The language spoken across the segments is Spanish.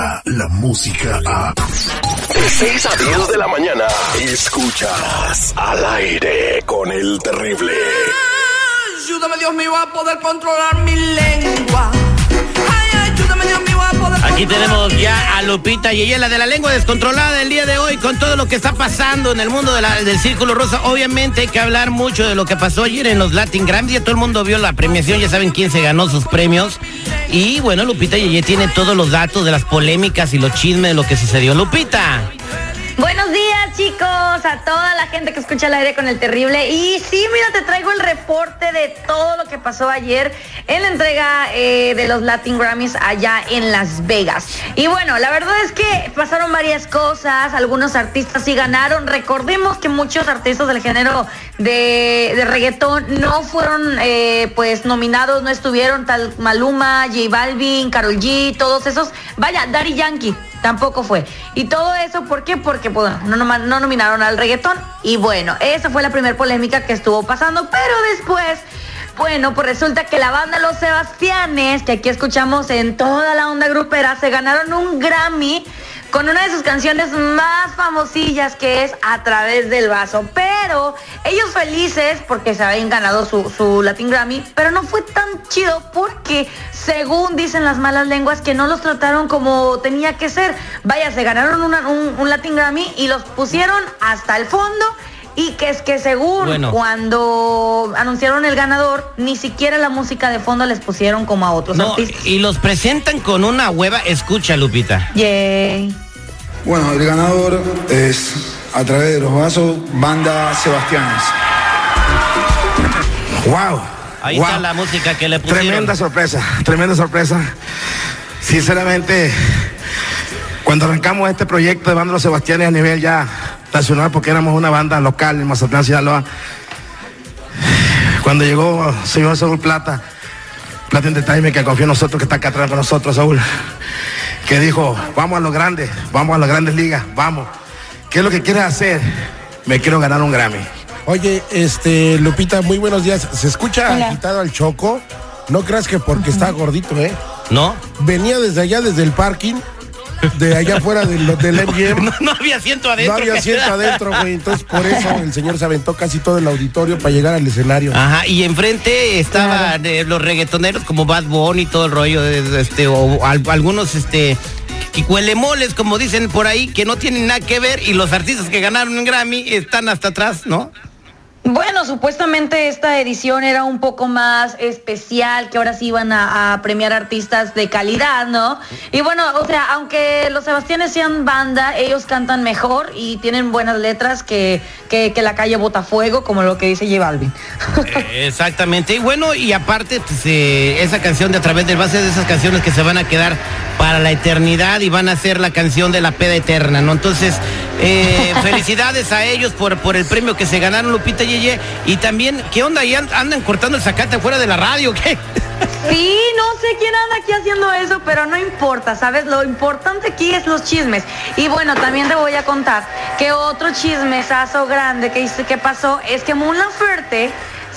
llega la música a... De 6 a 10 de la mañana, escuchas al aire con el terrible. Ayúdame, Dios mío, a poder controlar mi lengua. Ay, ayúdame, Dios mío, a poder Aquí tenemos ya a Lupita y ella, la de la lengua descontrolada el día de hoy, con todo lo que está pasando en el mundo de la- del Círculo Rosa. Obviamente hay que hablar mucho de lo que pasó ayer en los Latin Grammy. Ya todo el mundo vio la premiación, ya saben quién se ganó sus premios. Y bueno, Lupita Yeye tiene todos los datos de las polémicas y los chismes de lo que sucedió. Lupita. Chicos, a toda la gente que escucha el aire con el terrible. Y sí, mira, te traigo el reporte de todo lo que pasó ayer en la entrega eh, de los Latin Grammys allá en Las Vegas. Y bueno, la verdad es que pasaron varias cosas, algunos artistas sí ganaron. Recordemos que muchos artistas del género de, de reggaetón no fueron eh, pues nominados, no estuvieron, tal Maluma, J Balvin, Karol G, todos esos. Vaya, Daddy Yankee. Tampoco fue. Y todo eso, ¿por qué? Porque pues, no, noma- no nominaron al reggaetón. Y bueno, esa fue la primera polémica que estuvo pasando. Pero después, bueno, pues resulta que la banda Los Sebastianes, que aquí escuchamos en toda la onda grupera, se ganaron un Grammy con una de sus canciones más famosillas que es A través del vaso. Pero ellos felices porque se habían ganado su, su Latin Grammy, pero no fue tan chido porque según dicen las malas lenguas que no los trataron como tenía que ser. Vaya, se ganaron un, un Latin Grammy y los pusieron hasta el fondo. Y que es que según Bueno. cuando anunciaron el ganador, ni siquiera la música de fondo les pusieron como a otros No, artistas. y los presentan con una hueva. Escucha, Lupita. Yay. Bueno, el ganador es a través de los vasos, banda Sebastianes. Wow. Ahí wow. está la música que le pusieron. Tremenda sorpresa, tremenda sorpresa. Sinceramente, cuando arrancamos este proyecto de Banda Los Sebastianes a nivel ya nacional, porque éramos una banda local en Mazatlán, Sinaloa, cuando llegó señor Saúl Plata, Plata Entertainment, que confió en nosotros, que está acá atrás con nosotros, Saúl, que dijo, vamos a los grandes, vamos a las grandes ligas, vamos. ¿Qué es lo que quieres hacer? Me quiero ganar un Grammy. Oye, este, Lupita, muy buenos días. ¿Se escucha Hola. agitado al choco? No creas que porque está gordito, ¿eh? ¿No? Venía desde allá, desde el parking, de allá afuera del, del MGM. No, no había asiento adentro. No había asiento adentro, güey. Entonces, por eso el señor se aventó casi todo el auditorio para llegar al escenario. Ajá, y enfrente estaban eh, los reggaetoneros como Bad Bunny y todo el rollo, este, o al- algunos, este, que huelemoles, como dicen por ahí, que no tienen nada que ver, y los artistas que ganaron un Grammy están hasta atrás, ¿no? Bueno, supuestamente esta edición era un poco más especial, que ahora sí iban a, premiar artistas de calidad, ¿no? Y bueno, o sea, aunque los Sebastianes sean banda, ellos cantan mejor y tienen buenas letras que, que, que la calle Botafuego, como lo que dice J Balvin. Eh, Exactamente, y bueno, y aparte, pues, eh, esa canción de A través del base de esas canciones que se van a quedar para la eternidad y van a ser la canción de la peda eterna, ¿no? Entonces, eh, felicidades a ellos por, por el premio que se ganaron Lupita Yeye, y también, ¿qué onda? ¿Y and- andan cortando el zacate afuera de la radio, qué? Sí, no sé quién anda aquí haciendo eso, pero no importa, ¿sabes? Lo importante aquí es los chismes. Y bueno, también te voy a contar que otro chismesazo grande que, que pasó es que Mon Laferte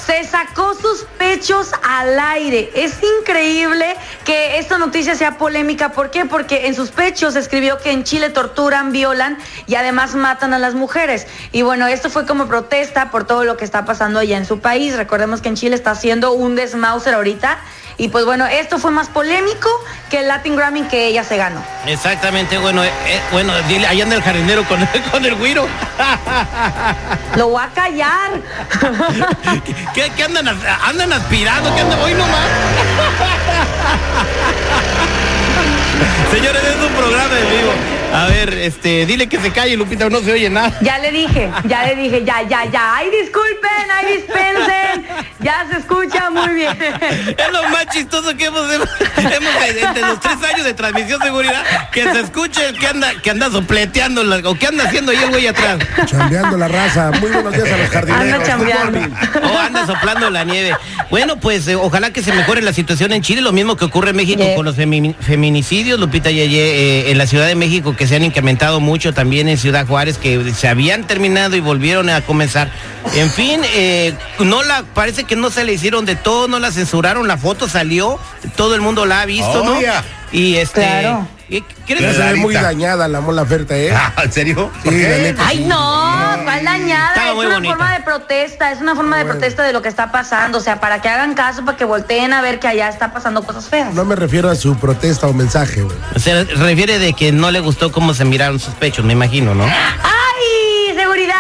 se sacó sus pechos al aire. Es increíble que esta noticia sea polémica. ¿Por qué? Porque en sus pechos escribió que en Chile torturan, violan y además matan a las mujeres. Y bueno, esto fue como protesta por todo lo que está pasando allá en su país. Recordemos que en Chile está haciendo un desmauser ahorita. Y pues bueno, esto fue más polémico que el Latin Grammy que ella se ganó. Exactamente, bueno, eh, eh, bueno, dile, allá anda el jardinero con, con el güiro. Lo voy a callar. ¿Qué, qué andan, andan aspirando? ¿Qué andan hoy nomás? Señores, es un programa de vivo. A ver, este, dile que se calle, Lupita, no se oye nada. Ya le dije, ya le dije, ya, ya, ya. Ay, disculpen, ay, dispensen. Ya se escucha muy bien. Es lo más chistoso que hemos, hemos, entre los tres años de transmisión seguridad, que se escuche el que anda, que anda sopleteando la- o que anda haciendo ahí el güey atrás. Chambeando la raza. Muy buenos días a los jardineros. Anda chambeando. O anda soplando la nieve. Bueno, pues eh, ojalá que se mejore la situación en Chile, lo mismo que ocurre en México Yeah. con los femi- feminicidios, Lupita Yeye, eh, en la Ciudad de México, que se han incrementado mucho, también en Ciudad Juárez, que se habían terminado y volvieron a comenzar. En fin, eh, no la, parece que no se le hicieron de todo, no la censuraron, la foto salió, todo el mundo la ha visto, Oh, ¿no? yeah. Y este Claro. ¿Qué- ¿Quieres Ya se ve Clarita. muy dañada la mola oferta, ¿eh? Ah, ¿En serio? ¿Por Sí, la qué? neta. Ay, no, ¿cuál dañada? Estaba Es muy una bonita. forma de protesta, es una forma de protesta de lo que está pasando. O sea, para que hagan caso, para que volteen a ver que allá está pasando cosas feas. No me refiero a su protesta o mensaje, güey. Se refiere de que no le gustó cómo se miraron sus pechos, me imagino, ¿no? ¡Ay, seguridad!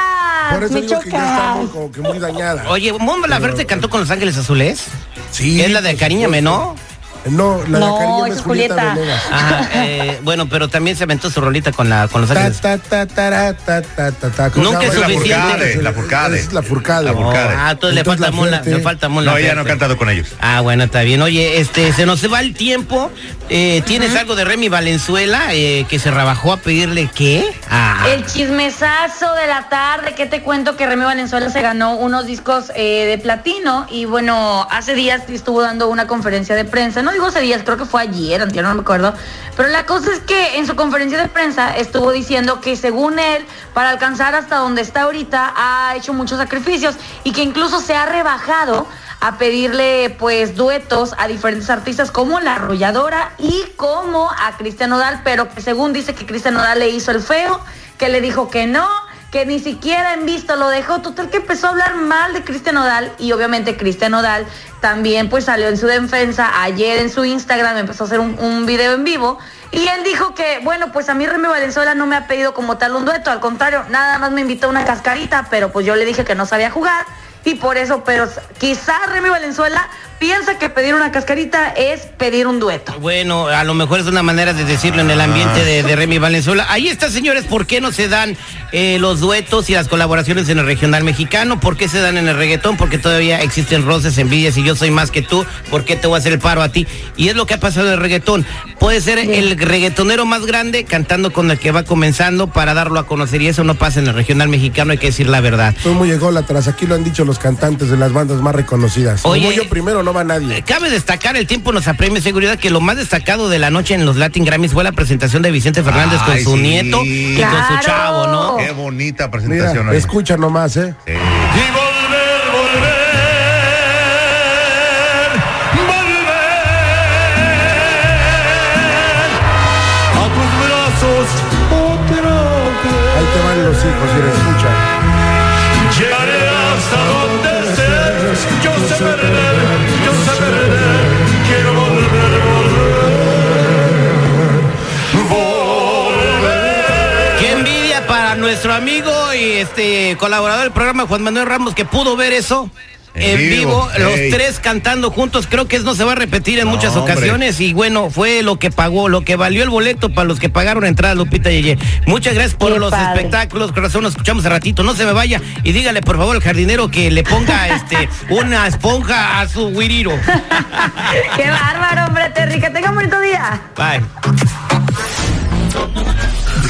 Por eso ¡Me digo que ya está muy, como que muy dañada. Oye, Mon Laferte cantó con Los Ángeles Azules. Sí. Es la de por Acariñame, ¿no? No, la No, de Cariño es Julieta, Julieta. Ajá, eh, bueno, pero también se aventó su rolita con, la, con Los Ta, Ángeles. ta, ta, ta, ta, ta, ta. ¿Cómo Nunca se es suficiente. La Furcade. Es la Furcade. La. Furcade. Ah, entonces le falta la Mon, Laferte- le falta Mon No, ella no ha cantado con ellos. Ah, bueno, está bien. Oye, este, se nos va el tiempo. Eh, ¿Tienes algo de Remy Valenzuela eh, que se rebajó a pedirle qué? Ah, El chismesazo de la tarde, que te cuento que Remy Valenzuela se ganó unos discos eh, de platino y bueno, hace días estuvo dando una conferencia de prensa, no digo hace días, creo que fue ayer, antier, no me acuerdo, pero la cosa es que en su conferencia de prensa estuvo diciendo que según él, para alcanzar hasta donde está ahorita, ha hecho muchos sacrificios y que incluso se ha rebajado a pedirle pues duetos a diferentes artistas como La Arrolladora y como a Cristian Nodal, pero que según dice que Cristian Nodal le hizo el feo, que le dijo que no, que ni siquiera en visto lo dejó, total que empezó a hablar mal de Cristian Nodal y obviamente Cristian Nodal también pues salió en su defensa ayer en su Instagram, empezó a hacer un, un video en vivo y él dijo que, bueno, pues a mí Remy Valenzuela no me ha pedido como tal un dueto, al contrario, nada más me invitó a una cascarita, pero pues yo le dije que no sabía jugar y por eso, pero quizás Remy Valenzuela piensa que pedir una cascarita es pedir un dueto. Bueno, a lo mejor es una manera de decirlo en el ambiente de, de Remy Valenzuela. Ahí está, señores, ¿por qué no se dan eh, los duetos y las colaboraciones en el regional mexicano? ¿Por qué se dan en el reggaetón? Porque todavía existen roces, envidias y yo soy más que tú. ¿Por qué te voy a hacer el paro a ti? Y es lo que ha pasado en el reggaetón. Puede ser el reggaetonero más grande cantando con el que va comenzando para darlo a conocer y eso no pasa en el regional mexicano, hay que decir la verdad. Soy muy ególatras, aquí lo han dicho los cantantes de las bandas más reconocidas. Oye. Como yo primero, no va nadie. Cabe destacar, el tiempo nos apremia seguridad, que lo más destacado de la noche en los Latin Grammys fue la presentación de Vicente Fernández con su sí. nieto y con su chavo, ¿no? Qué bonita Mira, presentación. oye. escucha nomás, ¿eh? Sí. Y volver, volver, volver a tus brazos otra Ahí te van los hijos, mira, nuestro amigo y este colaborador del programa Juan Manuel Ramos que pudo ver eso. En En vivo, vivo, los tres cantando juntos, creo que eso no se va a repetir en No, muchas hombre. ocasiones y bueno, fue lo que pagó, lo que valió el boleto para los que pagaron entrada, Lupita Yeye. Muchas gracias por Qué los padre. espectáculos, corazón, nos escuchamos a ratito, no se me vaya y dígale por favor al jardinero que le ponga este una esponja a su guiriro. Qué bárbaro, hombre, Terry, que tenga un bonito día. Bye.